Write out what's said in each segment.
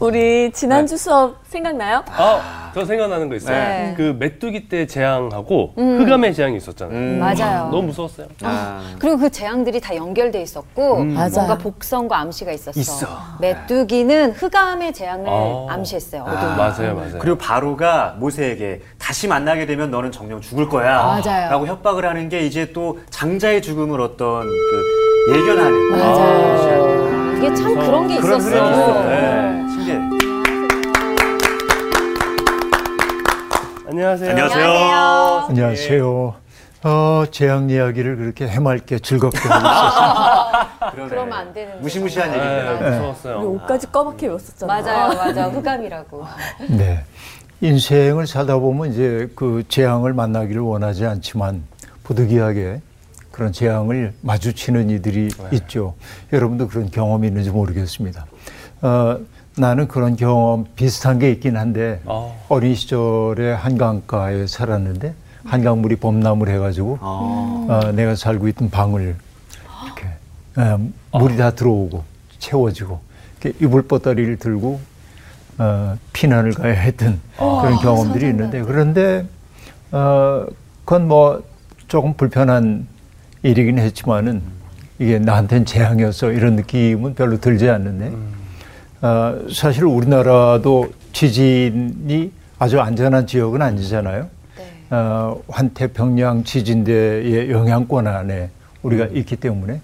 우리 지난주 수업 생각나요? 아, 저 생각나는 거 있어요. 네. 그 메뚜기 때 재앙하고 흑암의 재앙이 있었잖아요. 음. 맞아요. 너무 무서웠어요. 아. 그리고 그 재앙들이 다 연결돼 있었고 맞아요. 뭔가 복성과 암시가 있었어. 있어. 메뚜기는 흑암의 재앙을 아. 암시했어요. 아. 맞아요, 맞아요. 그리고 바로가 모세에게 다시 만나게 되면 너는 정령 죽을 거야. 맞아요. 라고 협박을 하는 게 이제 또 장자의 죽음을 어떤 그 예견하는 맞아요. 이게 참 그런 게 그런 있었어. 흐름이 있어. 네. 안녕하세요. 안녕하세요. 안녕하세요. 어, 재앙 이야기를 그렇게 해맑게 즐겁게 하고 있었습니다. 그러네. 그러면 안 되는데. 무시무시한 네, 얘기입니다. 무서웠어요. 우리 옷까지 검게 입었었잖아요. 맞아요, 맞아. 흑암이라고. 네. 인생을 살다 보면 이제 그 재앙을 만나기를 원하지 않지만 부득이하게 그런 재앙을 마주치는 이들이 있죠. 여러분도 그런 경험이 있는지 모르겠습니다. 어, 나는 그런 경험 비슷한 게 있긴 한데 아. 어린 시절에 한강가에 살았는데 한강물이 범람을 해가지고 어. 어, 내가 살고 있던 방을 이렇게 어, 물이 다 들어오고 채워지고 이렇게 이불 뻗다리를 들고 어, 피난을 가야 했던 그런 경험들이 있는데 그런데 어, 그건 뭐 조금 불편한 일이긴 했지만은 이게 나한테는 재앙이었어 이런 느낌은 별로 들지 않는데 어, 사실 우리나라도 지진이 아주 안전한 지역은 아니잖아요. 네. 어, 환태평양 지진대의 영향권 안에 우리가 있기 때문에.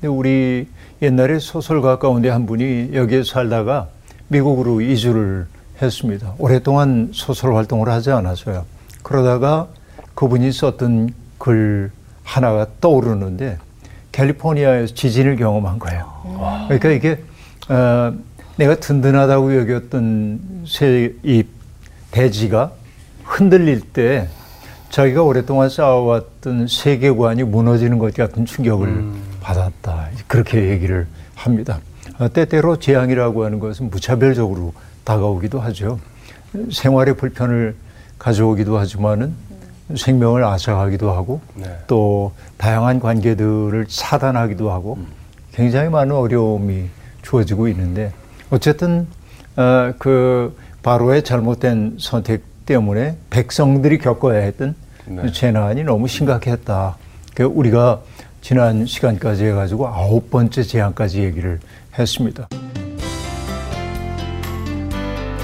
근데 우리 옛날에 소설가 가운데 한 분이 여기에 살다가 미국으로 이주를 했습니다. 오랫동안 소설 활동을 하지 않았어요. 그러다가 그분이 썼던 글 하나가 떠오르는데 캘리포니아에서 지진을 경험한 거예요. 그러니까 이게 어, 내가 든든하다고 여겼던 새이 대지가 흔들릴 때 자기가 오랫동안 쌓아왔던 세계관이 무너지는 것 같은 충격을 받았다. 그렇게 얘기를 합니다. 어, 때때로 재앙이라고 하는 것은 무차별적으로 다가오기도 하죠. 생활의 불편을 가져오기도 하지만은 생명을 앗아가기도 하고 네. 또 다양한 관계들을 차단하기도 하고 굉장히 많은 어려움이 주어지고 있는데 어쨌든 어, 그 바로의 잘못된 선택 때문에 백성들이 겪어야 했던 네. 재난이 너무 심각했다. 그 우리가 지난 시간까지 해가지고 아홉 번째 재앙까지 얘기를 했습니다.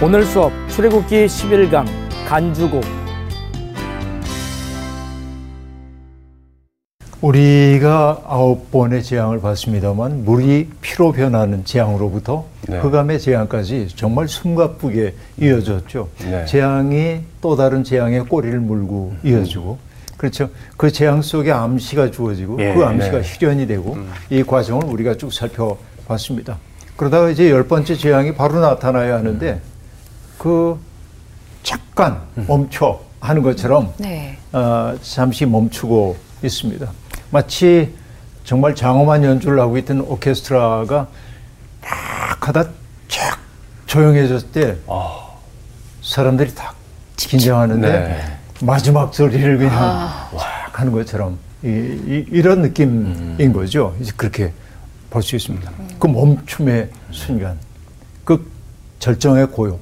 오늘 수업 출애굽기 11강 간주곡 우리가 아홉 번의 재앙을 봤습니다만 물이 피로 변하는 재앙으로부터 네. 흑암의 재앙까지 정말 숨가쁘게 이어졌죠. 네. 재앙이 또 다른 재앙의 꼬리를 물고 이어지고 그렇죠. 그 재앙 속에 암시가 주어지고 예, 그 암시가 네. 실현이 되고 이 과정을 우리가 쭉 살펴봤습니다. 그러다가 이제 열 번째 재앙이 바로 나타나야 하는데 그 잠깐 멈춰 하는 것처럼 네. 어, 잠시 멈추고 있습니다. 마치 정말 장엄한 연주를 하고 있던 오케스트라가 딱 하다 쫙 조용해졌을 때 아, 사람들이 다 긴장하는데 네. 마지막 소리를 그냥 쫙 하는 것처럼 이, 런 느낌인 거죠. 이제 그렇게 볼 수 있습니다. 그 멈춤의 순간, 그 절정의 고요.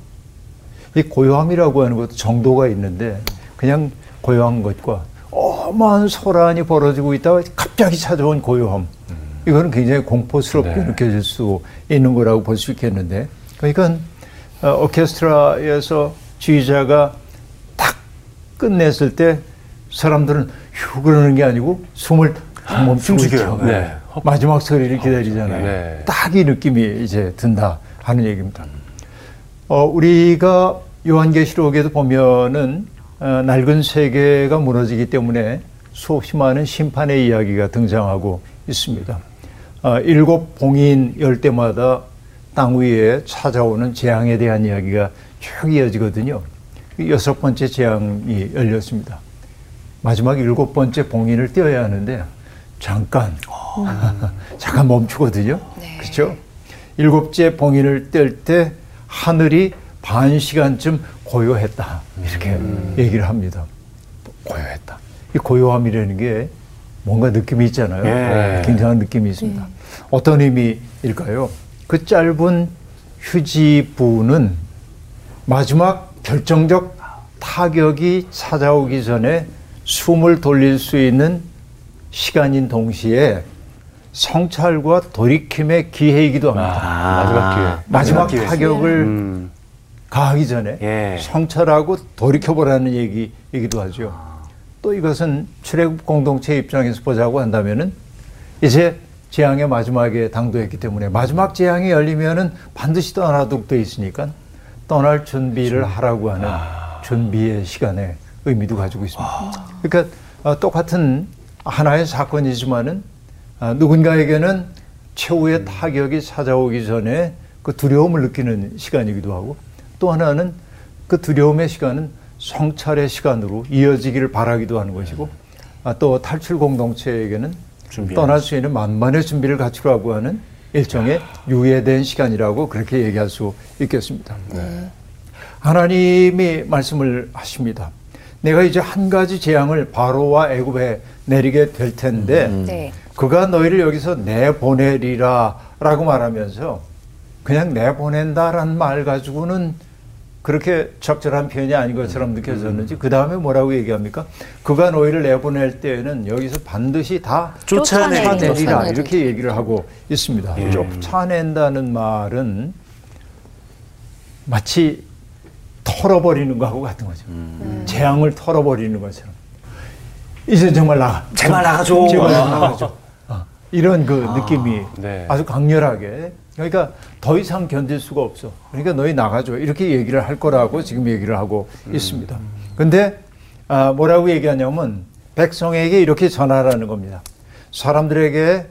이 고요함이라고 하는 것도 정도가 있는데 그냥 고요한 것과 어마한 소란이 벌어지고 있다가 갑자기 찾아온 고요함. 이거는 굉장히 공포스럽게 네. 느껴질 수 있는 거라고 볼 수 있겠는데 그러니까 어, 오케스트라에서 지휘자가 딱 끝냈을 때 사람들은 휴 그러는 게 아니고 숨을 탁 멈추고 숨죽여요. 있죠. 네. 마지막 소리를 기다리잖아요. 네. 딱이 느낌이 이제 든다 하는 얘기입니다. 어, 우리가 요한계시록에도 보면은 어, 낡은 세계가 무너지기 때문에 수없이 많은 심판의 이야기가 등장하고 있습니다. 어, 일곱 봉인 열 때마다 땅 위에 찾아오는 재앙에 대한 이야기가 쭉 이어지거든요. 이 여섯 번째 재앙이 열렸습니다. 마지막 일곱 번째 봉인을 떼어야 하는데 잠깐 잠깐 멈추거든요. 네. 그렇죠? 일곱째 봉인을 뗄 때 하늘이 반 시간쯤 고요했다 이렇게 얘기를 합니다. 고요했다. 이 고요함이라는 게 뭔가 느낌이 있잖아요. 예. 굉장한 느낌이 있습니다. 어떤 의미일까요? 그 짧은 휴지부는 마지막 결정적 타격이 찾아오기 전에 숨을 돌릴 수 있는 시간인 동시에 성찰과 돌이킴의 기회이기도 합니다. 마지막 기회. 마지막 기회. 타격을 음. 가하기 전에 예. 성찰하고 돌이켜보라는 얘기이기도 하죠. 또 이것은 출애굽 공동체 입장에서 보자고 한다면은 이제 재앙의 마지막에 당도했기 때문에 마지막 재앙이 열리면은 반드시 떠나도록 돼 있으니까 떠날 준비를 하라고 하는 준비의 시간의 의미도 가지고 있습니다. 그러니까 어, 똑같은 하나의 사건이지만은 아, 누군가에게는 최후의 타격이 찾아오기 전에 그 두려움을 느끼는 시간이기도 하고 또 하나는 그 두려움의 시간은 성찰의 시간으로 이어지기를 바라기도 하는 것이고 아, 또 탈출 공동체에게는 준비하는 떠날 수 있는 만만의 준비를 갖추라고 하는 일종의 유예된 시간이라고 그렇게 얘기할 수 있겠습니다. 하나님이 말씀을 하십니다. 내가 이제 한 가지 재앙을 바로와 애굽에 내리게 될 텐데 네. 그가 너희를 여기서 내보내리라라고 말하면서 그냥 내보낸다라는 말 가지고는 그렇게 적절한 표현이 아닌 것처럼 느껴졌는지 그 다음에 뭐라고 얘기합니까? 그가 너희를 내보낼 때에는 여기서 반드시 다 쫓아내리. 쫓아내리라 쫓아내리. 이렇게 얘기를 하고 있습니다. 예. 쫓아낸다는 말은 마치 털어버리는 거하고 같은 거죠. 재앙을 털어버리는 것처럼. 이제 정말 나가. 제발 나가줘. 제발 아. 나가줘. 어, 이런 그 느낌이 네. 아주 강렬하게. 그러니까 더 이상 견딜 수가 없어. 그러니까 너희 나가줘. 이렇게 얘기를 할 거라고 지금 얘기를 하고 있습니다. 근데 아, 뭐라고 얘기하냐면 백성에게 이렇게 전하라는 겁니다. 사람들에게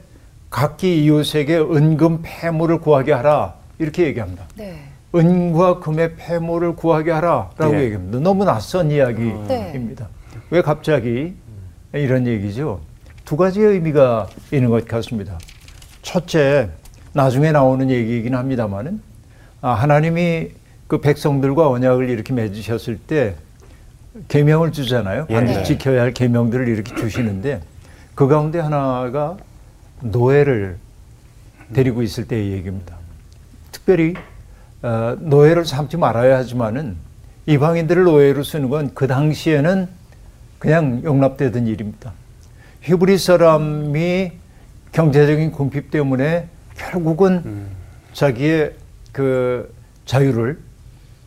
각기 이웃에게 은금 패물을 구하게 하라. 이렇게 얘기합니다. 네. 은과 금의 패물을 구하게 하라라고 예. 얘기합니다. 너무 낯선 이야기입니다. 왜 갑자기 이런 얘기죠? 두 가지의 의미가 있는 것 같습니다. 첫째, 나중에 나오는 얘기이긴 합니다만은 아, 하나님이 그 백성들과 언약을 이렇게 맺으셨을 때 계명을 주잖아요. 예. 반드시 네. 지켜야 할 계명들을 이렇게 주시는데 그 가운데 하나가 노예를 데리고 있을 때의 얘기입니다. 특별히 어, 노예를 삼지 말아야 하지만은 이방인들을 노예로 쓰는 건 그 당시에는 그냥 용납되던 일입니다. 히브리 사람이 경제적인 궁핍 때문에 결국은 자기의 그 자유를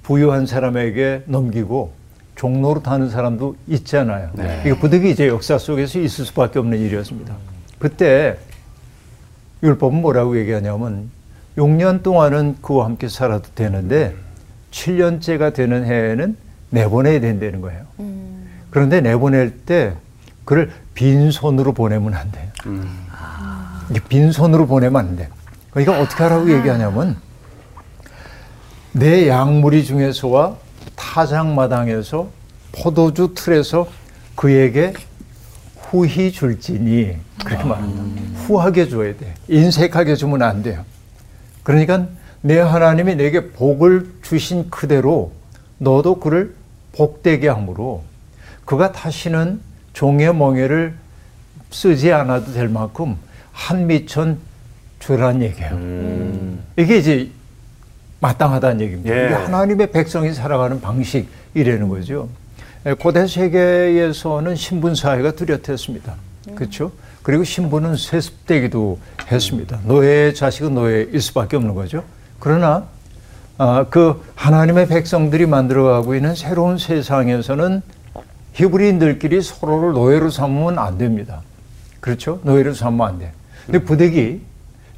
부유한 사람에게 넘기고 종로로 타는 사람도 있잖아요. 이게 부득이 이제 역사 속에서 있을 수밖에 없는 일이었습니다. 그때 율법은 뭐라고 얘기하냐면 6년 동안은 그와 함께 살아도 되는데 7년째가 되는 해에는 내보내야 된다는 거예요. 그런데 내보낼 때 그를 빈손으로 보내면 안 돼요. 이게 빈손으로 보내면 안 돼. 그러니까 어떻게 하라고 얘기하냐면 내 양무리 중에서와 타작마당에서 포도주 틀에서 그에게 후히 줄지니 그렇게 말합니다. 후하게 줘야 돼. 인색하게 주면 안 돼요. 그러니까 내 하나님이 내게 복을 주신 그대로 너도 그를 복되게 함으로 그가 다시는 종의 멍에를 쓰지 않아도 될 만큼 한 미천 주란 얘기예요. 이게 이제 마땅하다는 얘기입니다. 예. 이게 하나님의 백성이 살아가는 방식이라는 거죠. 에, 고대 세계에서는 신분 사회가 뚜렷했습니다. 그렇죠? 그리고 신분은 세습되기도 했습니다. 노예의 자식은 노예일 수밖에 없는 거죠. 그러나 아, 그 하나님의 백성들이 만들어가고 있는 새로운 세상에서는 히브리인들끼리 서로를 노예로 삼으면 안 됩니다. 그렇죠? 노예로 삼으면 안 돼. 근데 부득이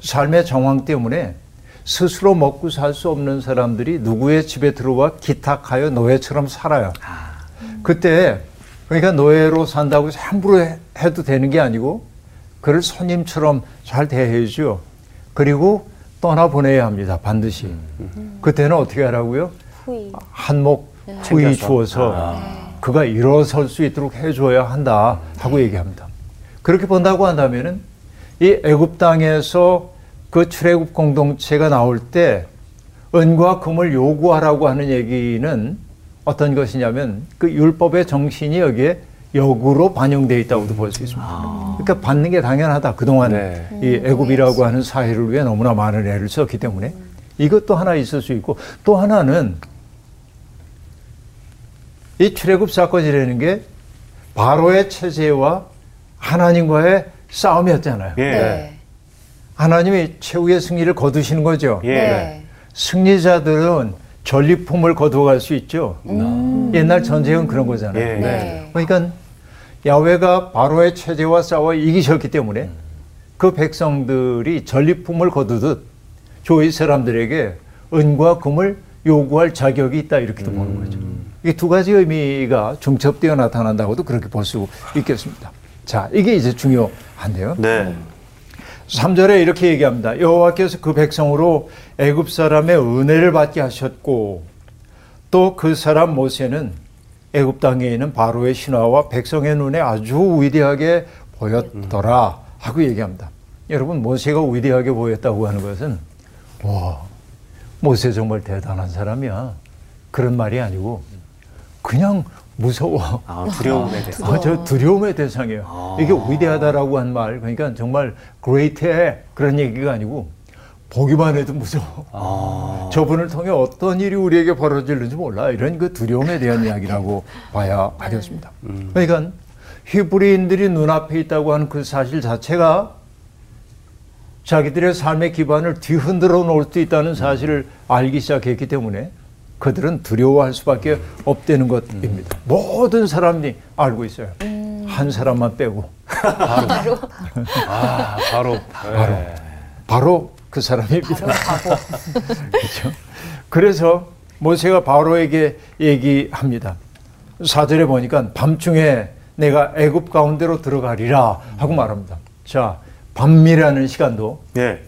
삶의 정황 때문에 스스로 먹고 살 수 없는 사람들이 누구의 집에 들어와 기탁하여 노예처럼 살아요. 그때 그러니까 노예로 산다고 함부로 해- 해도 되는 게 아니고 그를 손님처럼 잘 대해야죠. 그리고 떠나 보내야 합니다. 반드시. 그때는 어떻게 하라고요? 후이. 한몫 후이 주어서 그가 일어설 수 있도록 해줘야 한다 하고 얘기합니다. 그렇게 본다고 한다면은 이 애굽 땅에서 그 출애굽 공동체가 나올 때 은과 금을 요구하라고 하는 얘기는 어떤 것이냐면 그 율법의 정신이 여기에 역으로 반영되어 있다고도 볼 수 있습니다. 그러니까 받는 게 당연하다. 그동안 네. 이 애굽이라고 하는 사회를 위해 너무나 많은 애를 썼기 때문에 이것도 하나 있을 수 있고 또 하나는 이 출애굽 사건이라는 게 바로의 체제와 하나님과의 싸움이었잖아요. 예. 네. 하나님이 최후의 승리를 거두시는 거죠. 예. 네. 승리자들은 전리품을 거두어갈 수 있죠. 옛날 전쟁은 그런 거잖아요. 예. 네. 그러니까 야훼가 바로의 체제와 싸워 이기셨기 때문에 그 백성들이 전리품을 거두듯 조이 사람들에게 은과 금을 요구할 자격이 있다 이렇게도 보는 거죠. 이게 두 가지 의미가 중첩되어 나타난다고도 그렇게 볼 수 있겠습니다. 자, 이게 이제 중요한데요. 네. 3절에 이렇게 얘기합니다. 여호와께서 그 백성으로 애굽 사람의 은혜를 받게 하셨고 또 그 사람 모세는 애굽 땅에 있는 바로의 신화와 백성의 눈에 아주 위대하게 보였더라 하고 얘기합니다. 여러분 모세가 위대하게 보였다고 하는 것은 와 모세 정말 대단한 사람이야 그런 말이 아니고 그냥 무서워. 아, 두려움에 대해서. 아, 저 두려움의 대상이에요. 이게 위대하다라고 한 말, 그러니까 정말 great해 그런 얘기가 아니고 보기만 해도 무서워. 저분을 통해 어떤 일이 우리에게 벌어질는지 몰라. 이런 그 두려움에 대한 이야기라고 봐야 하겠습니다. 그러니까 히브리인들이 눈앞에 있다고 하는 그 사실 자체가 자기들의 삶의 기반을 뒤흔들어 놓을 수 있다는 사실을 알기 시작했기 때문에 그들은 두려워할 수밖에 없다는 것입니다. 모든 사람이 알고 있어요. 한 사람만 빼고 아, 바로. 바로. 예. 바로 그 사람입니다. 그렇죠? 그래서 모세가 바로에게 얘기합니다. 사절에 보니까 밤중에 내가 애굽 가운데로 들어가리라 하고 말합니다. 자, 밤이라는 시간도 예.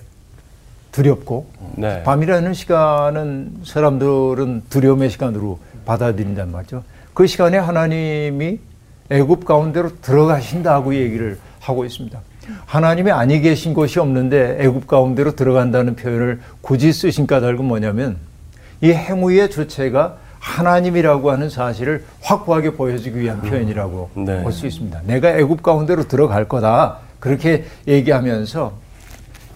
두렵고 네. 밤이라는 시간은 사람들은 두려움의 시간으로 받아들인단 말이죠. 그 시간에 하나님이 애굽 가운데로 들어가신다고 얘기를 하고 있습니다. 하나님이 아니 계신 곳이 없는데 애굽 가운데로 들어간다는 표현을 굳이 쓰신 까닭은 뭐냐면 이 행위의 주체가 하나님이라고 하는 사실을 확고하게 보여주기 위한 표현이라고 네. 볼수 있습니다. 내가 애굽 가운데로 들어갈 거다 그렇게 얘기하면서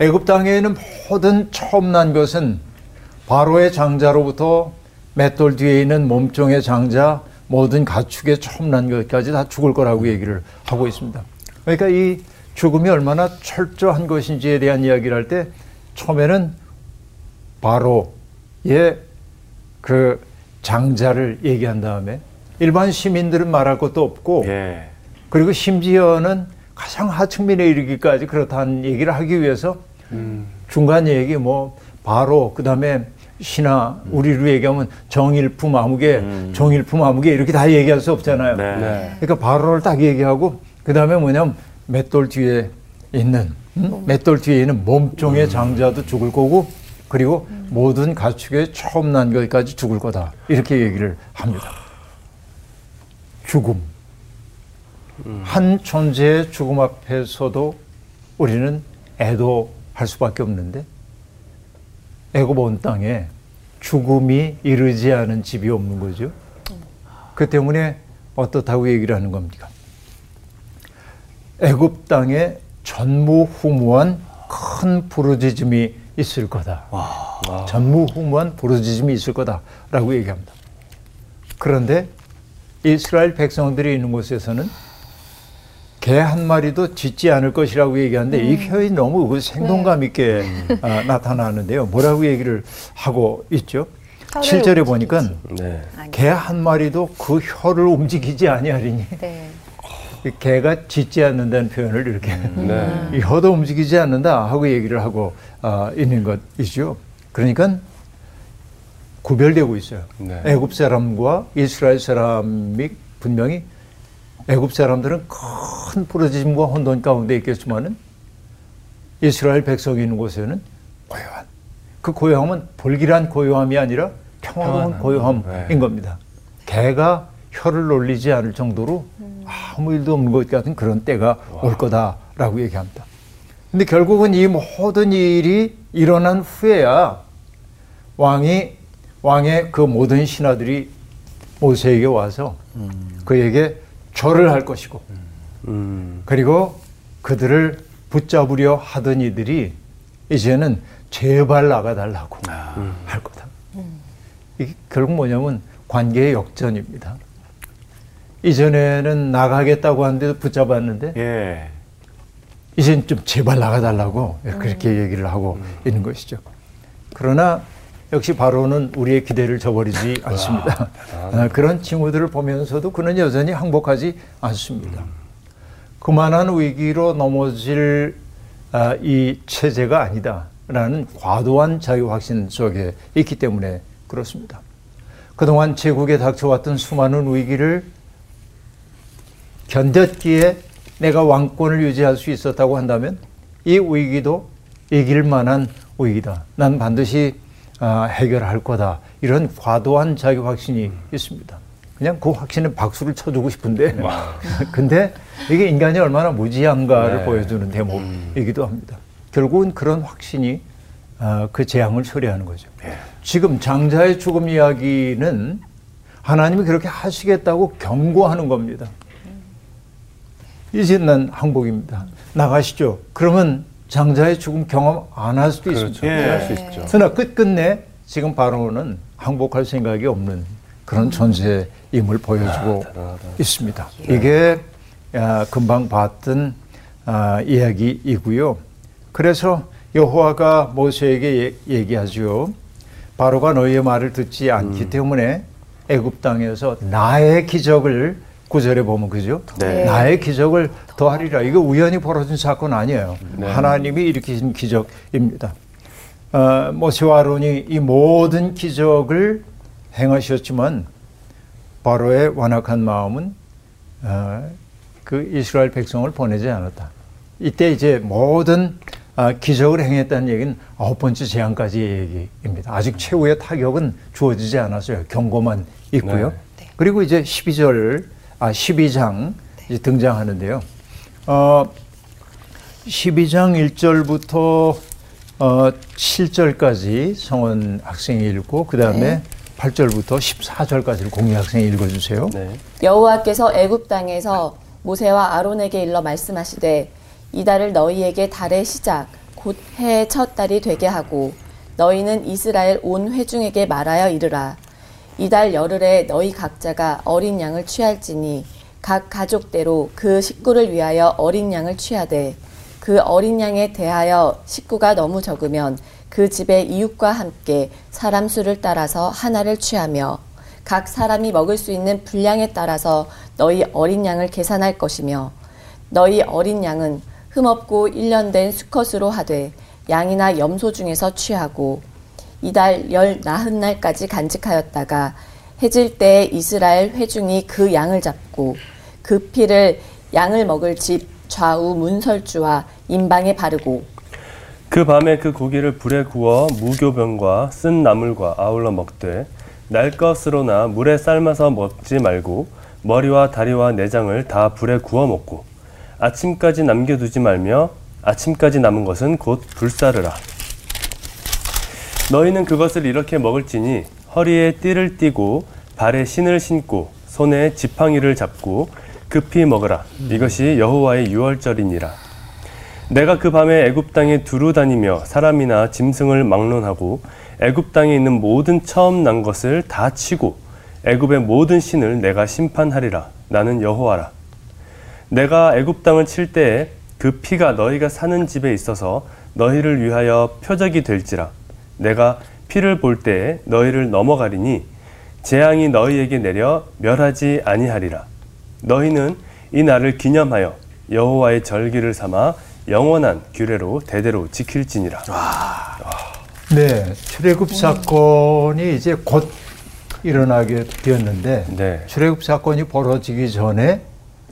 애굽 땅에는 모든 처음 난 것은 바로의 장자로부터 맷돌 뒤에 있는 몸종의 장자 모든 가축의 처음 난 것까지 다 죽을 거라고 얘기를 하고 있습니다. 그러니까 이 죽음이 얼마나 철저한 것인지에 대한 이야기를 할 때 처음에는 바로의 그 장자를 얘기한 다음에 일반 시민들은 말할 것도 없고 예. 그리고 심지어는 가장 하층민에 이르기까지 그렇다는 얘기를 하기 위해서 중간 얘기 뭐 바로 그다음에 신하 우리로 얘기하면 정일품 아무개 정일품 아무개 이렇게 다 얘기할 수 없잖아요. 네. 네. 그러니까 바로를 딱 얘기하고 그다음에 뭐냐면 맷돌 뒤에 있는 음? 맷돌 뒤에 있는 몸종의 장자도 죽을 거고 그리고 모든 가축의 처음 난 것까지 죽을 거다 이렇게 얘기를 합니다. 죽음 한 존재의 죽음 앞에서도 우리는 애도 할 수밖에 없는데 애굽 온 땅에 죽음이 이르지 않은 집이 없는 거죠. 그 때문에 어떻다고 얘기를 하는 겁니까? 애굽 땅에 전무후무한 큰 부르짖음이 있을 거다. 전무후무한 부르짖음이 있을 거다라고 얘기합니다. 그런데 이스라엘 백성들이 있는 곳에서는 개 한 마리도 짖지 않을 것이라고 얘기하는데 이 표현이 너무 그 생동감 있게 아, 나타나는데요. 뭐라고 얘기를 하고 있죠? 혀를 7절에 보니까 네. 개한 마리도 그 혀를 움직이지 아니하리니 네. 이 개가 짖지 않는다는 표현을 이렇게 네. 이 혀도 움직이지 않는다 하고 얘기를 하고 아, 있는 것이죠. 그러니까 구별되고 있어요. 네. 애굽 사람과 이스라엘 사람이 분명히 애굽 사람들은 큰 부러짐과 혼돈 가운데 있겠지만은 이스라엘 백성이 있는 곳에는 고요한 그 고요함은 불길한 고요함이 아니라 평화로운 고요함인 네. 겁니다. 개가 혀를 놀리지 않을 정도로 아무 일도 없는 것 같은 그런 때가 올 거다라고 얘기합니다. 근데 결국은 이 모든 일이 일어난 후에야 왕이 왕의 그 모든 신하들이 모세에게 와서 그에게 절을 할 것이고 음. 그리고 그들을 붙잡으려 하던 이들이 이제는 제발 나가달라고 할 거다. 이게 결국 뭐냐면 관계의 역전입니다. 이전에는 나가겠다고 하는데도 붙잡았는데 예. 이젠 좀 제발 나가달라고 그렇게 얘기를 하고 있는 것이죠. 그러나 역시 바로는 우리의 기대를 저버리지 않습니다. 아, 그런 징후들을 보면서도 그는 여전히 항복하지 않습니다. 그만한 위기로 넘어질 아, 이 체제가 아니다라는 과도한 자유 확신 속에 있기 때문에 그렇습니다. 그동안 제국에 닥쳐왔던 수많은 위기를 견뎠기에 내가 왕권을 유지할 수 있었다고 한다면 이 위기도 이길 만한 위기다. 난 반드시 아, 해결할 거다. 이런 과도한 자기 확신이 있습니다. 그냥 그 확신에 박수를 쳐주고 싶은데, 근데 이게 인간이 얼마나 무지한가를 네. 보여주는 대목이기도 합니다. 결국은 그런 확신이 아, 그 재앙을 초래하는 거죠. 지금 장자의 죽음 이야기는 하나님이 그렇게 하시겠다고 경고하는 겁니다. 이제 난 항복입니다. 나가시죠. 그러면 장자의 죽음 경험 안 할 수도 그렇죠. 있습니다. 예. 할수 있죠. 그러나 끝끝내 지금 바로는 항복할 생각이 없는 그런 존재임을 보여주고 대단하다. 있습니다. 이게 아, 금방 봤던 아, 이야기이고요. 그래서 여호와가 모세에게 예- 얘기하죠. 바로가 너희의 말을 듣지 않기 때문에 애굽 땅에서 나의 기적을 구절에 보면 그죠? 네. 나의 기적을 더하리라. 이거 우연히 벌어진 사건 아니에요. 하나님이 일으키신 기적입니다. 어, 모세와 아론이 이 모든 기적을 행하셨지만 바로의 완악한 마음은 어, 그 이스라엘 백성을 보내지 않았다. 이때 이제 모든 아, 기적을 행했다는 얘기는 아홉 번째 재앙까지의 얘기입니다. 아직 최후의 타격은 주어지지 않았어요. 경고만 있고요. 그리고 이제 12절, 아, 12장 이제 등장하는데요. 어, 12장 1절부터 어, 7절까지 성원 학생이 읽고 그 다음에 8절부터 14절까지를 공유 학생이 읽어 주세요. 네. 여호와께서 애굽 땅에서 모세와 아론에게 일러 말씀하시되 이 달을 너희에게 달의 시작 곧 해의 첫 달이 되게 하고 너희는 이스라엘 온 회중에게 말하여 이르라 이달 열흘에 너희 각자가 어린 양을 취할지니 각 가족대로 그 식구를 위하여 어린 양을 취하되 그 어린 양에 대하여 식구가 너무 적으면 그 집의 이웃과 함께 사람 수를 따라서 하나를 취하며 각 사람이 먹을 수 있는 분량에 따라서 너희 어린 양을 계산할 것이며 너희 어린 양은 흠없고 일년된 수컷으로 하되 양이나 염소 중에서 취하고 이달 열 나흔 날까지 간직하였다가 해질 때에 이스라엘 회중이 그 양을 잡고 그 피를 양을 먹을 집 좌우 문설주와 임방에 바르고 그 밤에 그 고기를 불에 구워 무교병과 쓴 나물과 아울러 먹되 날 것으로나 물에 삶아서 먹지 말고 머리와 다리와 내장을 다 불에 구워 먹고 아침까지 남겨두지 말며 아침까지 남은 것은 곧 불사르라. 너희는 그것을 이렇게 먹을지니 허리에 띠를 띠고 발에 신을 신고 손에 지팡이를 잡고 급히 먹으라. 이것이 여호와의 유월절이니라. 내가 그 밤에 애굽 땅에 두루 다니며 사람이나 짐승을 막론하고 애굽 땅에 있는 모든 처음 난 것을 다 치고 애굽의 모든 신을 내가 심판하리라. 나는 여호와라. 내가 애굽 땅을 칠 때에 그 피가 너희가 사는 집에 있어서 너희를 위하여 표적이 될지라. 내가 피를 볼 때에 너희를 넘어가리니 재앙이 너희에게 내려 멸하지 아니하리라. 너희는 이 날을 기념하여 여호와의 절기를 삼아 영원한 규례로 대대로 지킬지니라. 네, 출애굽 사건이 이제 곧 일어나게 되었는데 네. 출애굽 사건이 벌어지기 전에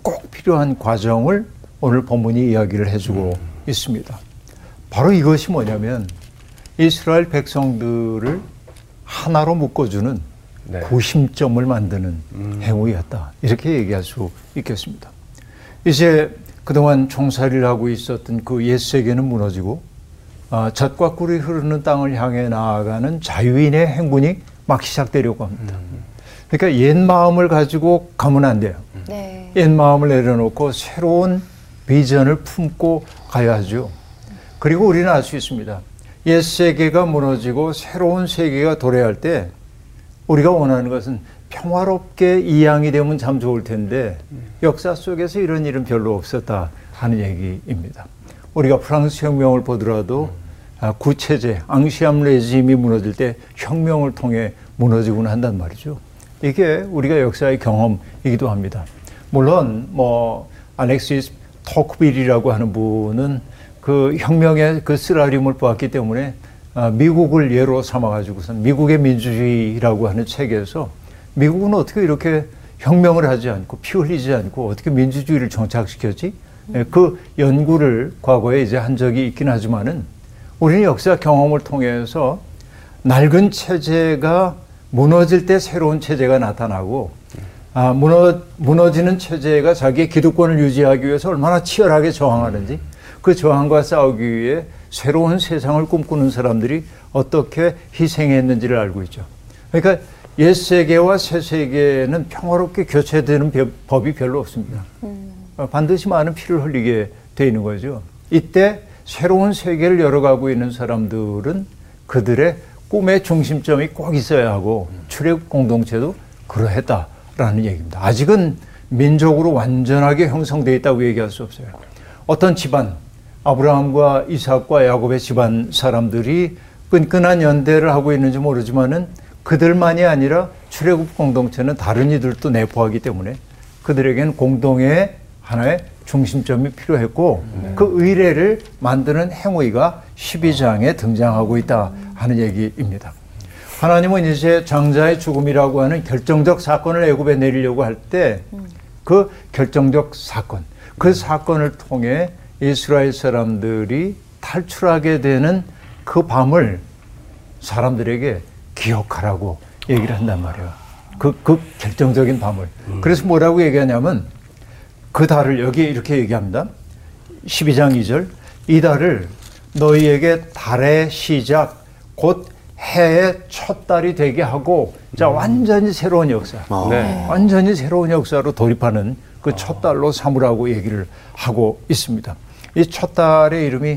꼭 필요한 과정을 오늘 본문이 이야기를 해주고 있습니다. 바로 이것이 뭐냐면 이스라엘 백성들을 하나로 묶어주는 네. 구심점을 만드는 행위였다. 이렇게 얘기할 수 있겠습니다. 이제 그동안 총살이를 하고 있었던 그 옛 세계는 무너지고 아, 젖과 꿀이 흐르는 땅을 향해 나아가는 자유인의 행군이 막 시작되려고 합니다. 그러니까 옛 마음을 가지고 가면 안 돼요. 네. 옛 마음을 내려놓고 새로운 비전을 품고 가야 하죠. 그리고 우리는 알 수 있습니다. 옛 세계가 무너지고 새로운 세계가 도래할 때 우리가 원하는 것은 평화롭게 이양이 되면 참 좋을 텐데 역사 속에서 이런 일은 별로 없었다 하는 얘기입니다. 우리가 프랑스 혁명을 보더라도 아, 구체제, 앙시암 레짐이 무너질 때 혁명을 통해 무너지곤 한단 말이죠. 이게 우리가 역사의 경험이기도 합니다. 물론 뭐 알렉시스 토크빌이라고 하는 분은 그 혁명의 그 쓰라림을 보았기 때문에 아, 미국을 예로 삼아가지고선 미국의 민주주의라고 하는 책에서 미국은 어떻게 이렇게 혁명을 하지 않고 피 흘리지 않고 어떻게 민주주의를 정착시켰지? 예, 그 연구를 과거에 이제 한 적이 있긴 하지만은 우리는 역사 경험을 통해서 낡은 체제가 무너질 때 새로운 체제가 나타나고 아, 무너, 무너지는 체제가 자기의 기득권을 유지하기 위해서 얼마나 치열하게 저항하는지 그 저항과 싸우기 위해 새로운 세상을 꿈꾸는 사람들이 어떻게 희생했는지를 알고 있죠. 그러니까 옛 세계와 새 세계는 평화롭게 교체되는 벼- 법이 별로 없습니다. 어, 반드시 많은 피를 흘리게 돼 있는 거죠. 이때 새로운 세계를 열어가고 있는 사람들은 그들의 꿈의 중심점이 꼭 있어야 하고 출애굽 공동체도 그러했다라는 얘기입니다. 아직은 민족으로 완전하게 형성되어 있다고 얘기할 수 없어요. 어떤 집안, 아브라함과 이삭과 야곱의 집안 사람들이 끈끈한 연대를 하고 있는지 모르지만은 그들만이 아니라 출애굽 공동체는 다른 이들도 내포하기 때문에 그들에게는 공동의 하나의 중심점이 필요했고 그 의례를 만드는 행위가 12장에 등장하고 있다 하는 얘기입니다. 하나님은 이제 장자의 죽음이라고 하는 결정적 사건을 애굽에 내리려고 할 때 그 결정적 사건, 그 사건을 통해 이스라엘 사람들이 탈출하게 되는 그 밤을 사람들에게 기억하라고 얘기를 한단 말이에요. 그, 그 결정적인 밤을. 그래서 뭐라고 얘기하냐면 그 달을 여기 이렇게 얘기합니다. 12장 2절. 이 달을 너희에게 달의 시작, 곧 해의 첫 달이 되게 하고, 자, 완전히 새로운 역사. 네. 완전히 새로운 역사로 돌입하는 그 첫 달로 삼으라고 얘기를 하고 있습니다. 이 첫 달의 이름이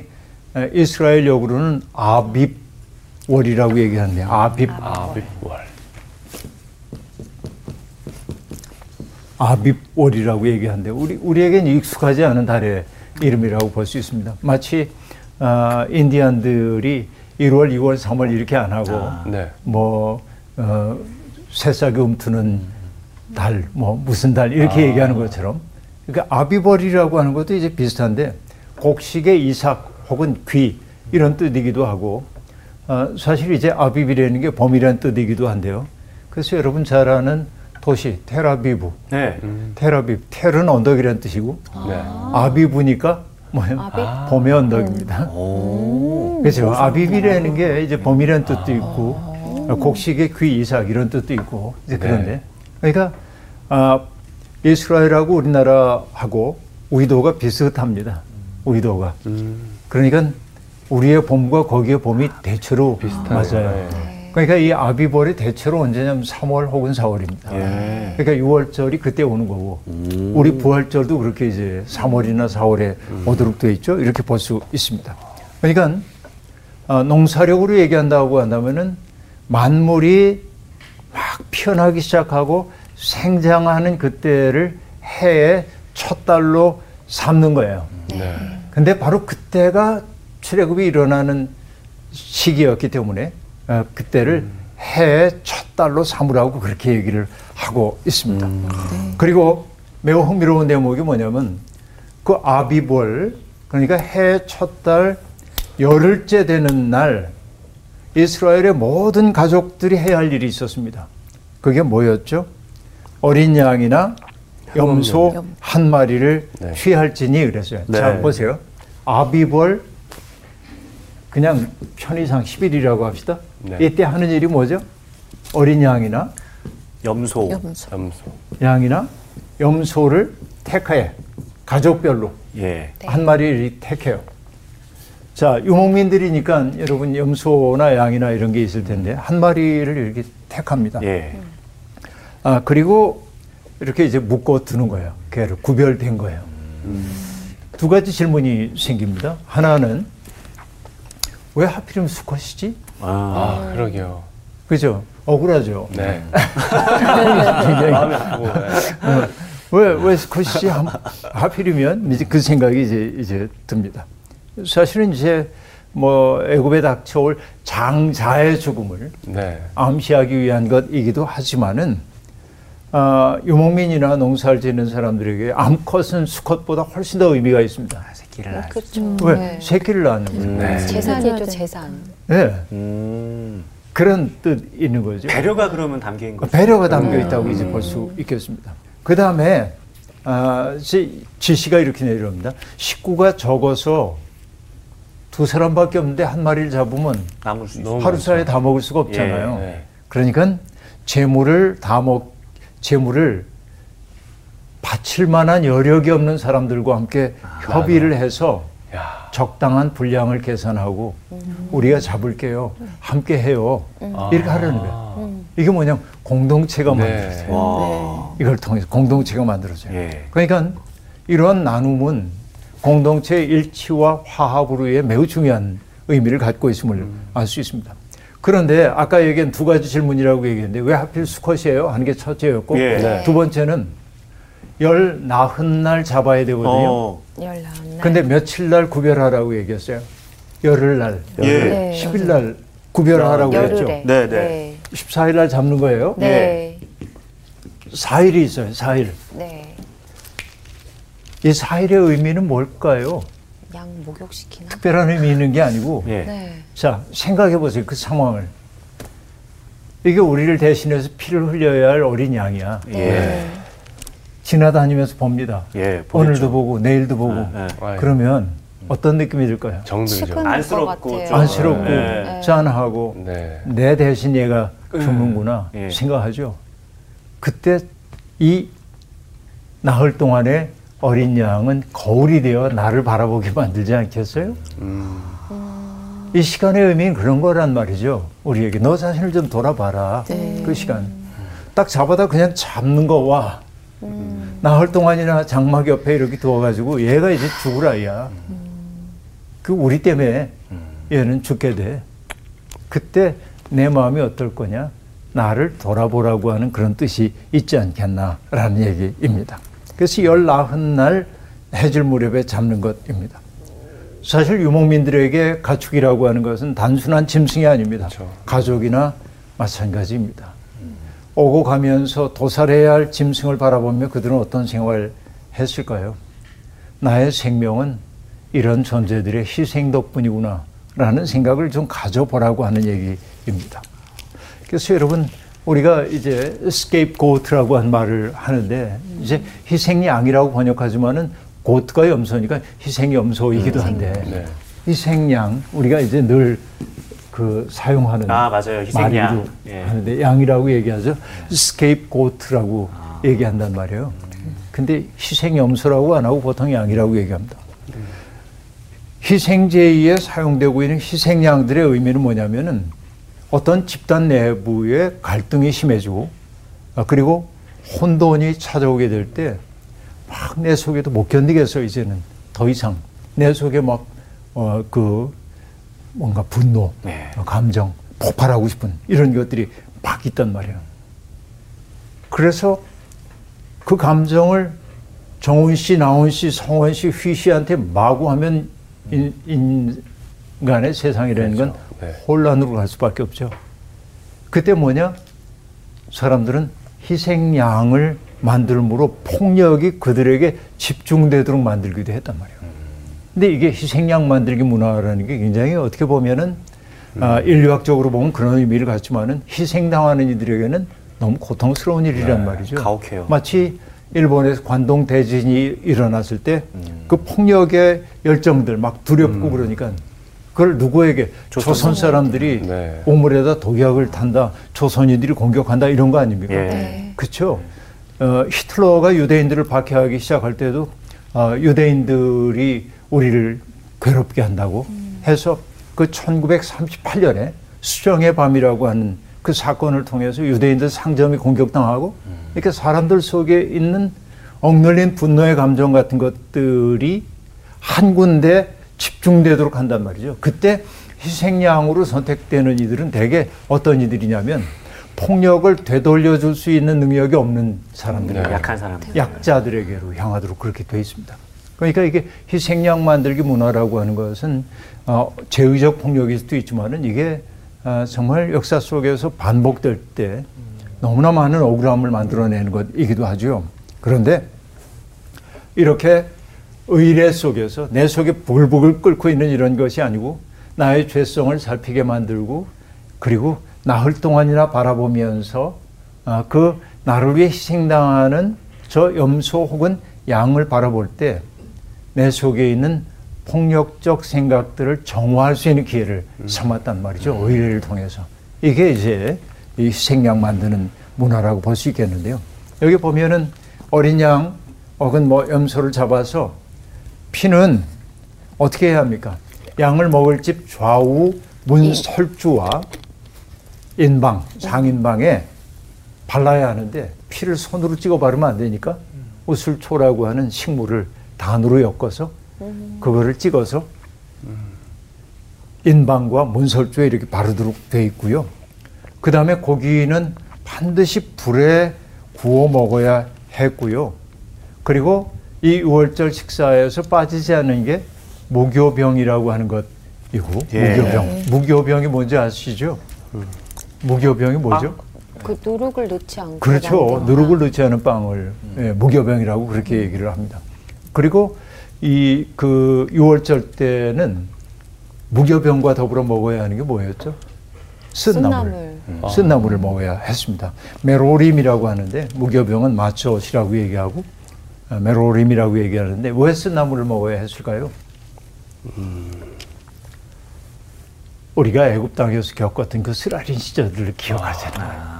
에, 이스라엘 역으로는 아빕월이라고 얘기하는데 아빕 아비월. 아빕월이라고 얘기하는데 우리 우리에겐 익숙하지 않은 달의 이름이라고 볼 수 있습니다. 마치 아, 인디안들이 1월, 2월, 3월 이렇게 안 하고 네. 뭐 어, 새싹이 움트는 달, 뭐 무슨 달 이렇게 얘기하는 것처럼 그러니까 아비벌이라고 하는 것도 이제 비슷한데 곡식의 이삭 혹은 귀 이런 뜻이기도 하고 어, 사실 이제 아비비라는 게 봄이라는 뜻이기도 한데요. 그래서 여러분 잘 아는 도시 테라비브, 네. 테라비브, 텔은 언덕이라는 뜻이고 네. 아비브니까 뭐예요? 봄의 언덕입니다. 그렇죠. 아비비라는 게 이제 봄이라는 뜻도 있고 곡식의 귀 이삭 이런 뜻도 있고 이제 그런데 그러니까 아, 이스라엘하고 우리나라하고 의도가 비슷합니다. 의도가. 그러니까 우리의 봄과 거기의 봄이 대체로 맞아요. 그러니까 이 아비벌이 대체로 언제냐면 3월 혹은 4월입니다. 예. 그러니까 6월절이 그때 오는 거고 우리 부활절도 그렇게 이제 3월이나 4월에 오도록 되어 있죠. 이렇게 볼 수 있습니다. 그러니까 어, 농사력으로 얘기한다고 한다면은 만물이 막 피어나기 시작하고 생장하는 그때를 해의 첫 달로 삼는 거예요. 네. 근데 바로 그때가 출애굽이 일어나는 시기였기 때문에 어, 그때를 해의 첫 달로 삼으라고 그렇게 얘기를 하고 있습니다. 그리고 매우 흥미로운 대목이 뭐냐면 그 아비볼 그러니까 해의 첫달 열흘째 되는 날 이스라엘의 모든 가족들이 해야 할 일이 있었습니다. 그게 뭐였죠? 어린 양이나 염소 한 마리를 네. 취할지니 그랬어요. 네. 자 보세요. 아비벌 그냥 편의상 10일이라고 합시다. 네. 이때 하는 일이 뭐죠? 어린 양이나 염소. 염소. 염소. 양이나 염소를 택하여 가족별로 예. 한 마리를 택해요. 자, 유목민들이니까 여러분 염소나 양이나 이런 게 있을 텐데 한 마리를 이렇게 택합니다. 예. 아, 그리고 이렇게 이제 묶어 두는 거예요. 개를 구별된 거예요. 두 가지 질문이 생깁니다. 하나는 왜 하필이면 수컷이지? 아, 아, 그러게요. 그죠? 억울하죠. 네. 굉장히 마음이 아프고. 네. 왜, 왜 스컷이지? 함- 하필이면 이제 그 생각이 이제, 이제 듭니다. 사실은 이제 뭐 애굽에 닥쳐올 장자의 죽음을 네. 암시하기 위한 것이기도 하지만은 아, 유목민이나 농사를 짓는 사람들에게 암컷은 수컷보다 훨씬 더 의미가 있습니다. 새끼를 낳 그렇죠. 왜? 네. 새끼를 낳는 거죠. 네. 재산이죠, 재산. 네. 음. 그런 뜻 있는 거죠. 배려가 그러면 담긴 거죠. 배려가 담겨 있다고 이제 볼 수 있겠습니다. 그 다음에 아, 지- 지시가 이렇게 내려옵니다. 식구가 적어서 두 사람밖에 없는데 한 마리를 잡으면 하루. 사이에 다 먹을 수가 없잖아요. 예, 예. 그러니까 재물을 다 먹, 재물을 바칠 만한 여력이 없는 사람들과 함께 협의를 해서 야. 적당한 분량을 계산하고 우리가 잡을게요. 함께 해요. 이렇게 하려는 거예요. 이게 뭐냐 공동체가 네. 만들어져요. 와. 이걸 통해서 공동체가 만들어져요. 예. 그러니까 이런 나눔은 공동체의 일치와 화합으로 위해 매우 중요한 의미를 갖고 있음을 알 수 있습니다. 그런데 아까 얘기한 두 가지 질문이라고 얘기했는데 왜 하필 수컷이에요? 하는 게 첫째였고 예. 네. 두 번째는 열 나흔 날 잡아야 되거든요. 어. 열 나흔 날. 근데 며칠 날 구별하라고 얘기했어요. 열흘 날, 예. 네. 10일 날 구별하라고 했죠. 열흘에. 네, 네. 네. 14일 날 잡는 거예요. 네. 4일이 있어요. 4일. 네. 이 4일의 의미는 뭘까요? 양 목욕시키나? 특별한 의미 있는 게 아니고 예. 네. 자 생각해 보세요 그 상황을 이게 우리를 대신해서 피를 흘려야 할 어린 양이야 예. 지나다니면서 봅니다 예. 보겠죠. 오늘도 보고 내일도 보고 예, 예. 그러면 어떤 느낌이 들까요? 정들죠. 안쓰럽고 안쓰럽고 예. 짠하고 네. 내 대신 얘가 죽는구나 예. 생각하죠 그때 이 나흘 동안에 어린 양은 거울이 되어 나를 바라보게 만들지 않겠어요? 음. 이 시간의 의미는 그런 거란 말이죠. 우리에게 너 자신을 좀 돌아봐라. 네. 그 시간. 딱 잡아다 그냥 잡는 거와 나흘 동안이나 장막 옆에 이렇게 두어가지고 얘가 이제 죽을 아이야. 그 우리 때문에 얘는 죽게 돼. 그때 내 마음이 어떨 거냐? 나를 돌아보라고 하는 그런 뜻이 있지 않겠나라는 얘기입니다. 그래서 열 나흔 날 해질 무렵에 잡는 것입니다. 사실 유목민들에게 가축이라고 하는 것은 단순한 짐승이 아닙니다. 그렇죠. 가족이나 마찬가지입니다. 오고 가면서 도살해야 할 짐승을 바라보며 그들은 어떤 생활을 했을까요? 나의 생명은 이런 존재들의 희생 덕분이구나 라는 생각을 좀 가져보라고 하는 얘기입니다. 그래서 여러분 우리가 이제 scapegoat라고 한 말을 하는데 이제 희생양이라고 번역하지만은 고트가 염소니까 희생이 염소이기도 한데 네. 희생양 우리가 이제 늘 그 사용하는 아, 맞아요. 희생양. 예. 하는데 양이라고 얘기하죠. scapegoat라고 얘기한단 말이에요. 근데 희생 염소라고 안 하고 보통 양이라고 얘기합니다. 희생제의에 사용되고 있는 희생양들의 의미는 뭐냐면은 어떤 집단 내부의 갈등이 심해지고 아, 그리고 혼돈이 찾아오게 될 때 막 내 속에도 못 견디겠어 이제는 더 이상 내 속에 막어그 뭔가 분노, 네. 어, 감정, 폭발하고 싶은 이런 것들이 막 있단 말이에요. 그래서 그 감정을 정훈 씨, 나훈 씨, 성원 씨, 휘 씨한테 마구 하면 인, 인간의 세상이라는 건 네. 혼란으로 갈 수밖에 없죠. 그때 뭐냐? 사람들은 희생양을 만들므로 폭력이 그들에게 집중되도록 만들기도 했단 말이에요. 근데 이게 희생양 만들기 문화라는 게 굉장히 어떻게 보면은 아, 인류학적으로 보면 그런 의미를 갖지만은 희생당하는 이들에게는 너무 고통스러운 일이란 말이죠. 가혹해요. 마치 일본에서 관동 대진이 일어났을 때그 폭력의 열정들 막 두렵고 그러니까 그걸 누구에게 조선, 사람들이 네. 우물에다 독약을 탄다, 조선인들이 공격한다 이런 거 아닙니까? 예. 그렇죠. 어, 히틀러가 유대인들을 박해하기 시작할 때도 어, 유대인들이 우리를 괴롭게 한다고 해서 그 1938년에 수정의 밤이라고 하는 그 사건을 통해서 유대인들 상점이 공격당하고 이렇게 사람들 속에 있는 억눌린 분노의 감정 같은 것들이 한 군데 집중되도록 한단 말이죠. 그때 희생양으로 선택되는 이들은 대개 어떤 이들이냐면 폭력을 되돌려 줄 수 있는 능력이 없는 사람들이에요. 네. 약한 사람들. 약자들에게로 향하도록 그렇게 되어 있습니다. 그러니까 이게 희생양 만들기 문화라고 하는 것은 어, 제의적 폭력일 수도 있지만은 이게 아, 정말 역사 속에서 반복될 때 너무나 많은 억울함을 만들어내는 것이기도 하죠. 그런데 이렇게 의례 속에서 내 속에 부글부글 끓고 있는 이런 것이 아니고 나의 죄성을 살피게 만들고 그리고 나흘 동안이나 바라보면서 아, 그 나를 위해 희생당하는 저 염소 혹은 양을 바라볼 때 내 속에 있는 폭력적 생각들을 정화할 수 있는 기회를 삼았단 말이죠. 의례를 통해서. 이게 이제 이 희생양 만드는 문화라고 볼 수 있겠는데요. 여기 보면은 어린 양 혹은 뭐 염소를 잡아서 피는 어떻게 해야 합니까? 양을 먹을 집 좌우 문설주와 인방, 상인방에 발라야 하는데 피를 손으로 찍어 바르면 안 되니까 우슬초라고 하는 식물을 단으로 엮어서 그거를 찍어서 인방과 문설주에 이렇게 바르도록 돼 있고요. 그 다음에 고기는 반드시 불에 구워 먹어야 했고요. 그리고 이 6월절 식사에서 빠지지 않는 게 무교병이라고 하는 것이고 예. 무교병. 무교병이 뭔지 아시죠? 무교병이 뭐죠? 그 누룩을 넣지 않고 그렇죠. 누룩을 넣지 않은 빵을 예, 무교병이라고 그렇게 얘기를 합니다. 그리고 이 그 6월절 때는 무교병과 더불어 먹어야 하는 게 뭐였죠? 쓴나물. 쓴나물. 쓴나물을 먹어야 했습니다. 메로림이라고 하는데 무교병은 마초시라고 얘기하고 아, 메로림이라고 얘기하는데 왜 쓴나물을 먹어야 했을까요? 우리가 애굽 땅에서 겪었던 그 쓰라린 시절들을 기억하잖아요.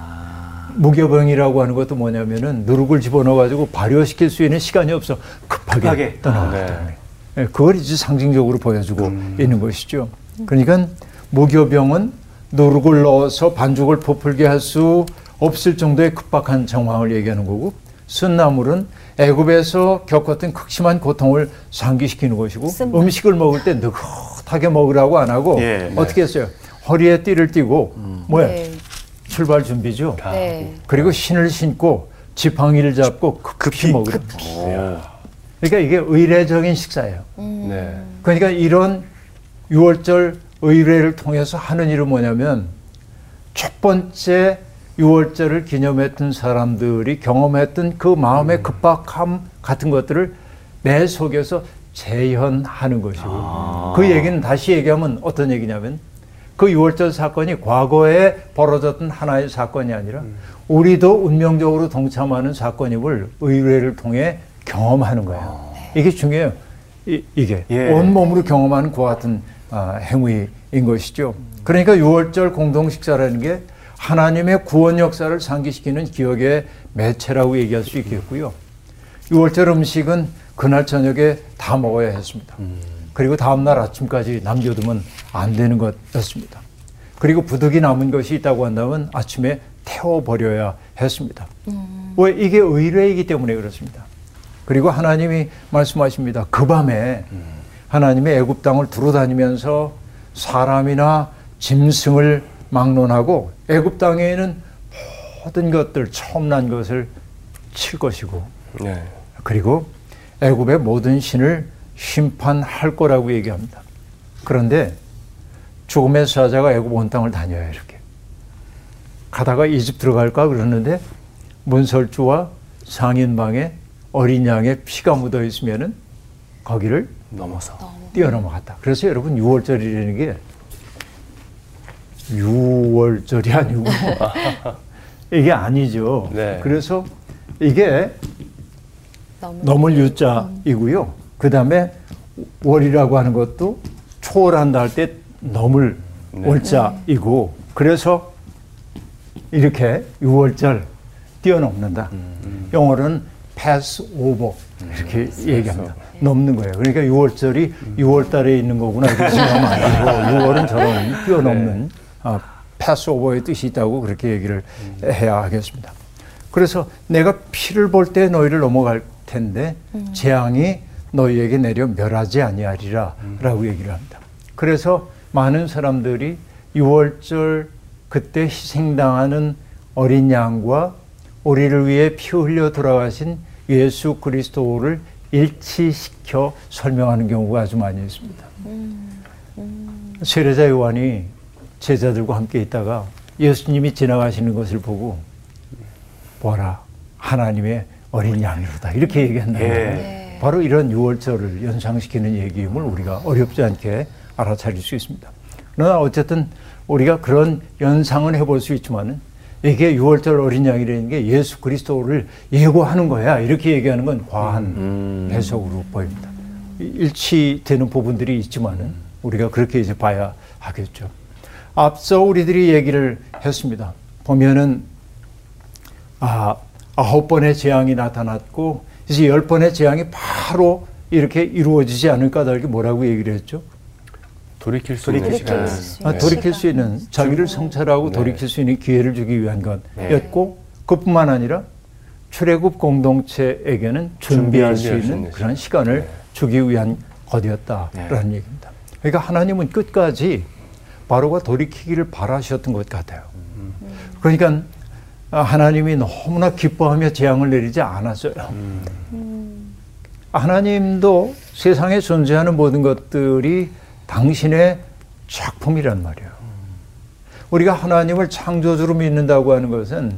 무교병이라고 하는 것도 뭐냐면은 누룩을 집어넣어 가지고 발효시킬 수 있는 시간이 없어 급하게, 급하게. 떠나갔기 네. 때문에 예, 그걸 이제 상징적으로 보여주고 있는 것이죠. 그러니까 무교병은 누룩을 넣어서 반죽을 부풀게 할 수 없을 정도의 급박한 정황을 얘기하는 거고 순나물은 애굽에서 겪었던 극심한 고통을 상기시키는 것이고 쓴맛. 음식을 먹을 때 느긋하게 먹으라고 안 하고 예. 어떻게 했어요? 허리에 띠를 띠고 뭐야? 네. 출발 준비죠. 네. 그리고 신을 신고 지팡이를 잡고 급히 먹으라. 그러니까 이게 의례적인 식사예요. 네. 그러니까 이런 6월절 의례를 통해서 하는 일은 뭐냐면 첫 번째 6월절을 기념했던 사람들이 경험했던 그 마음의 급박함 같은 것들을 내 속에서 재현하는 것이고 그 얘기는 다시 얘기하면 어떤 얘기냐면 그 6월절 사건이 과거에 벌어졌던 하나의 사건이 아니라 우리도 운명적으로 동참하는 사건임을 의례를 통해 경험하는 거예요. 이게 중요해요. 이, 게 예. 온몸으로 경험하는 그와 같은 아, 행위인 것이죠. 그러니까 6월절 공동 식사라는 게 하나님의 구원 역사를 상기시키는 기억의 매체라고 얘기할 수 있겠고요. 6월절 음식은 그날 저녁에 다 먹어야 했습니다. 그리고 다음날 아침까지 남겨두면 안 되는 것이었습니다. 그리고 부득이 남은 것이 있다고 한다면 아침에 태워버려야 했습니다. 왜 이게 의뢰이기 때문에 그렇습니다. 그리고 하나님이 말씀하십니다. 그 밤에 하나님의 애굽 땅을 두루다니면서 사람이나 짐승을 막론하고 애굽 땅에 있는 모든 것들 처음 난 것을 칠 것이고 네. 그리고 애굽의 모든 신을 심판할 거라고 얘기합니다. 그런데 죽음의 사자가 애굽 온 땅을 다녀요 이렇게 가다가 이집 들어갈까 그러는데 문설주와 상인방에 어린 양의 피가 묻어 있으면은 거기를 넘어서. 뛰어넘어갔다. 그래서 여러분 6월절이라는 게 6월절이 아니고 이게 아니죠. 네. 그래서 이게 너무 넘을 유자이고요. 그 다음에 월이라고 하는 것도 초월한다 할 때 넘을 네. 월자이고 그래서 이렇게 6월절 뛰어넘는다. 영어로는 pass over 이렇게 얘기합니다. 넘는 거예요. 그러니까 6월절이 6월 달에 있는 거구나 이렇게 생각하면 안 되고 6월은 저런 뛰어넘는 아, pass over의 뜻이 있다고 그렇게 얘기를 해야 하겠습니다. 그래서 내가 피를 볼 때 너희를 넘어갈 텐데 재앙이 너희에게 내려 멸하지 아니하리라 라고 얘기를 합니다. 그래서 많은 사람들이 6월절 그때 희생당하는 어린 양과 우리를 위해 피 흘려 돌아가신 예수 그리스도를 일치시켜 설명하는 경우가 아주 많이 있습니다. 세례자 요한이 제자들과 함께 있다가 예수님이 지나가시는 것을 보고 보라 하나님의 어린 양이로다 이렇게 얘기한다. 예. 바로 이런 유월절을 연상시키는 얘기임을 우리가 어렵지 않게 알아차릴 수 있습니다. 그러나 어쨌든 우리가 그런 연상은 해볼 수 있지만은 이게 유월절 어린 양이라는 게 예수 그리스도를 예고하는 거야 이렇게 얘기하는 건 과한 해석으로 보입니다. 일치되는 부분들이 있지만은 우리가 그렇게 이제 봐야 하겠죠. 앞서 우리들이 얘기를 했습니다. 보면은 아, 아홉 번의 재앙이 나타났고 이제 열 번의 재앙이 바로 이렇게 이루어지지 않을 까닭에 뭐라고 얘기를 했죠? 돌이킬 수 돌이킬 있는 시간. 시간. 아, 돌이킬 수 있는 자기를 성찰하고 네. 돌이킬 수 있는 기회를 주기 위한 네. 것이었고 그뿐만 아니라 출애굽 공동체에게는 준비할 수 준비할 수 있는 그런 시간을 주기 위한 것이었다라는 네. 얘기입니다. 그러니까 하나님은 끝까지 바로가 돌이키기를 바라셨던 것 같아요. 그러니까 하나님이 너무나 기뻐하며 재앙을 내리지 않았어요. 하나님도 세상에 존재하는 모든 것들이 당신의 작품이란 말이에요. 우리가 하나님을 창조주로 믿는다고 하는 것은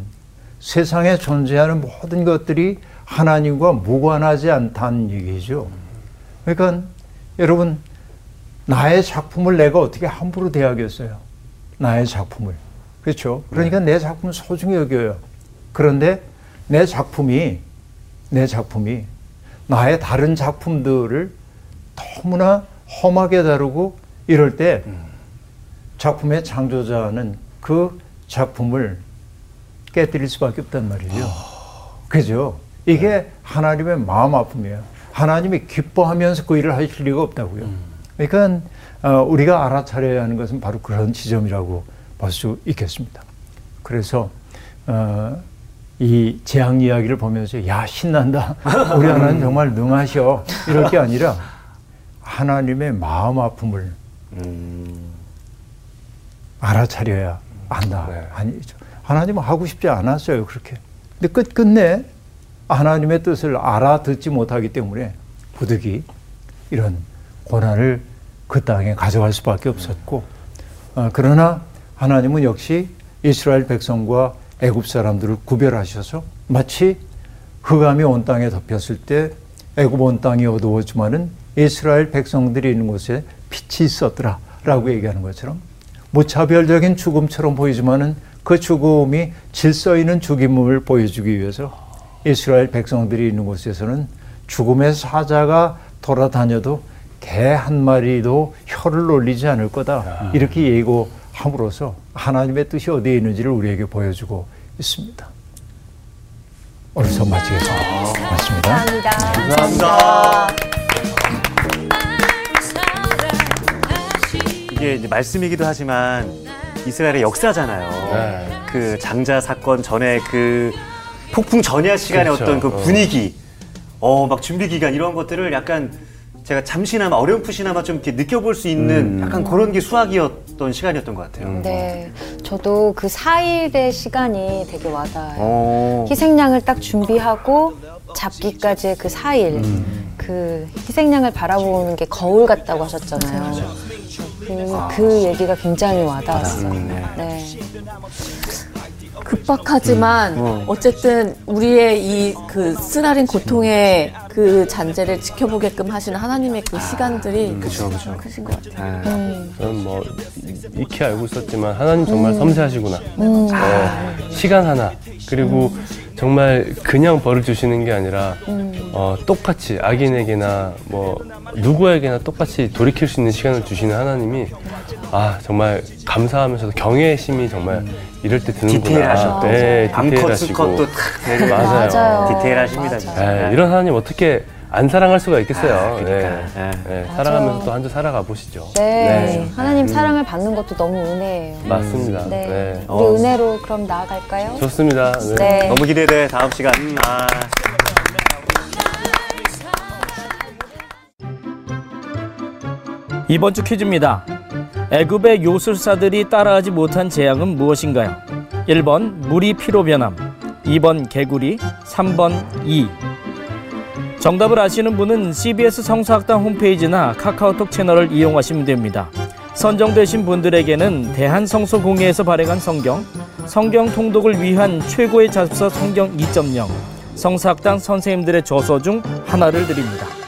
세상에 존재하는 모든 것들이 하나님과 무관하지 않다는 얘기죠. 그러니까 여러분 나의 작품을 내가 어떻게 함부로 대하겠어요? 나의 작품을. 그렇죠? 그러니까 내 작품을 소중히 여겨요. 그런데 내 작품이 내 작품이 나의 다른 작품들을 너무나 험하게 다루고 이럴 때 작품의 창조자는 그 작품을 깨뜨릴 수밖에 없단 말이죠. 그죠? 이게 하나님의 마음 아픔이에요. 하나님이 기뻐하면서 그 일을 하실 리가 없다고요. 그러니까 어, 우리가 알아차려야 하는 것은 바로 그런 지점이라고 볼 수 있겠습니다. 그래서 어, 이 재앙 이야기를 보면서 야 신난다. 우리 하나님 정말 능하셔. 이럴 게 아니라 하나님의 마음 아픔을 알아차려야 한다. 네. 아니죠. 하나님은 하고 싶지 않았어요. 그렇게. 근데 끝끝내 하나님의 뜻을 알아듣지 못하기 때문에 부득이 이런 고난을 그 땅에 가져갈 수밖에 없었고 어, 그러나 하나님은 역시 이스라엘 백성과 애굽 사람들을 구별하셔서 마치 흑암이 온 땅에 덮였을 때 애굽 온 땅이 어두워지만은 이스라엘 백성들이 있는 곳에 빛이 있었더라라고 얘기하는 것처럼 무차별적인 죽음처럼 보이지만은 그 죽음이 질서 있는 죽임을 보여주기 위해서 이스라엘 백성들이 있는 곳에서는 죽음의 사자가 돌아다녀도 개 한 마리도 혀를 놀리지 않을 거다 이렇게 예고함으로써 하나님의 뜻이 어디에 있는지를 우리에게 보여주고 있습니다. 오늘 수업 마치겠습니다. 고맙습니다. 감사합니다. 이게 이제 말씀이기도 하지만 이스라엘의 역사잖아요. 네. 그 장자 사건 전에 그 폭풍 전야 시간의 그렇죠. 어떤 그 어. 분위기, 어막 준비 기간 이런 것들을 약간 제가 잠시나마 어렴풋이나마 좀 이렇게 느껴볼 수 있는 약간 그런 게 수학이었던 시간이었던 것 같아요. 네. 저도 그 4일의 시간이 되게 와닿아요. 어. 희생양을 딱 준비하고 잡기까지의 그 4일. 그 희생양을 바라보는 게 거울 같다고 하셨잖아요. 그, 그 얘기가 굉장히 와닿았어요. 네. 급박하지만 어 쨌든 우리의 이 그 쓰라린 고통의 그 잔재를 지켜보게끔 하시는 하나님의 그 시간들이 그쵸, 그쵸. 크신 것 같아요. 네. 저는 뭐 익히 알고 있었지만 하나님 정말 섬세하시구나. 어, 시간 하나 그리고 정말 그냥 벌을 주시는 게 아니라 어, 똑같이 악인에게나 뭐 누구에게나 똑같이 돌이킬 수 있는 시간을 주시는 하나님이 아 정말 감사하면서도 경외심이 정말 이럴 때 드는구나. 디테일하셨다. 네, 암컷 디테일하시고. 수컷도 탁 되고 맞아요. 맞아요. 디테일하십니다. 진짜. 네, 이런 하나님 어떻게 안 사랑할 수가 있겠어요. 아, 그러니까. 네. 네. 네, 사랑하면서 또 한 주 살아가 보시죠. 네. 하나님 사랑을 받는 것도 너무 은혜예요. 맞습니다. 네. 네. 우리 어. 은혜로 그럼 나아갈까요? 좋습니다. 네. 네. 너무 기대돼 다음 시간. 아. 이번 주 퀴즈입니다. 애굽의 요술사들이 따라하지 못한 재앙은 무엇인가요? 1번 물이 피로 변함, 2번 개구리, 3번 이. 정답을 아시는 분은 CBS 성서학당 홈페이지나 카카오톡 채널을 이용하시면 됩니다. 선정되신 분들에게는 대한성서공회에서 발행한 성경, 성경 통독을 위한 최고의 잡서 성경 2.0, 성서학당 선생님들의 저서 중 하나를 드립니다.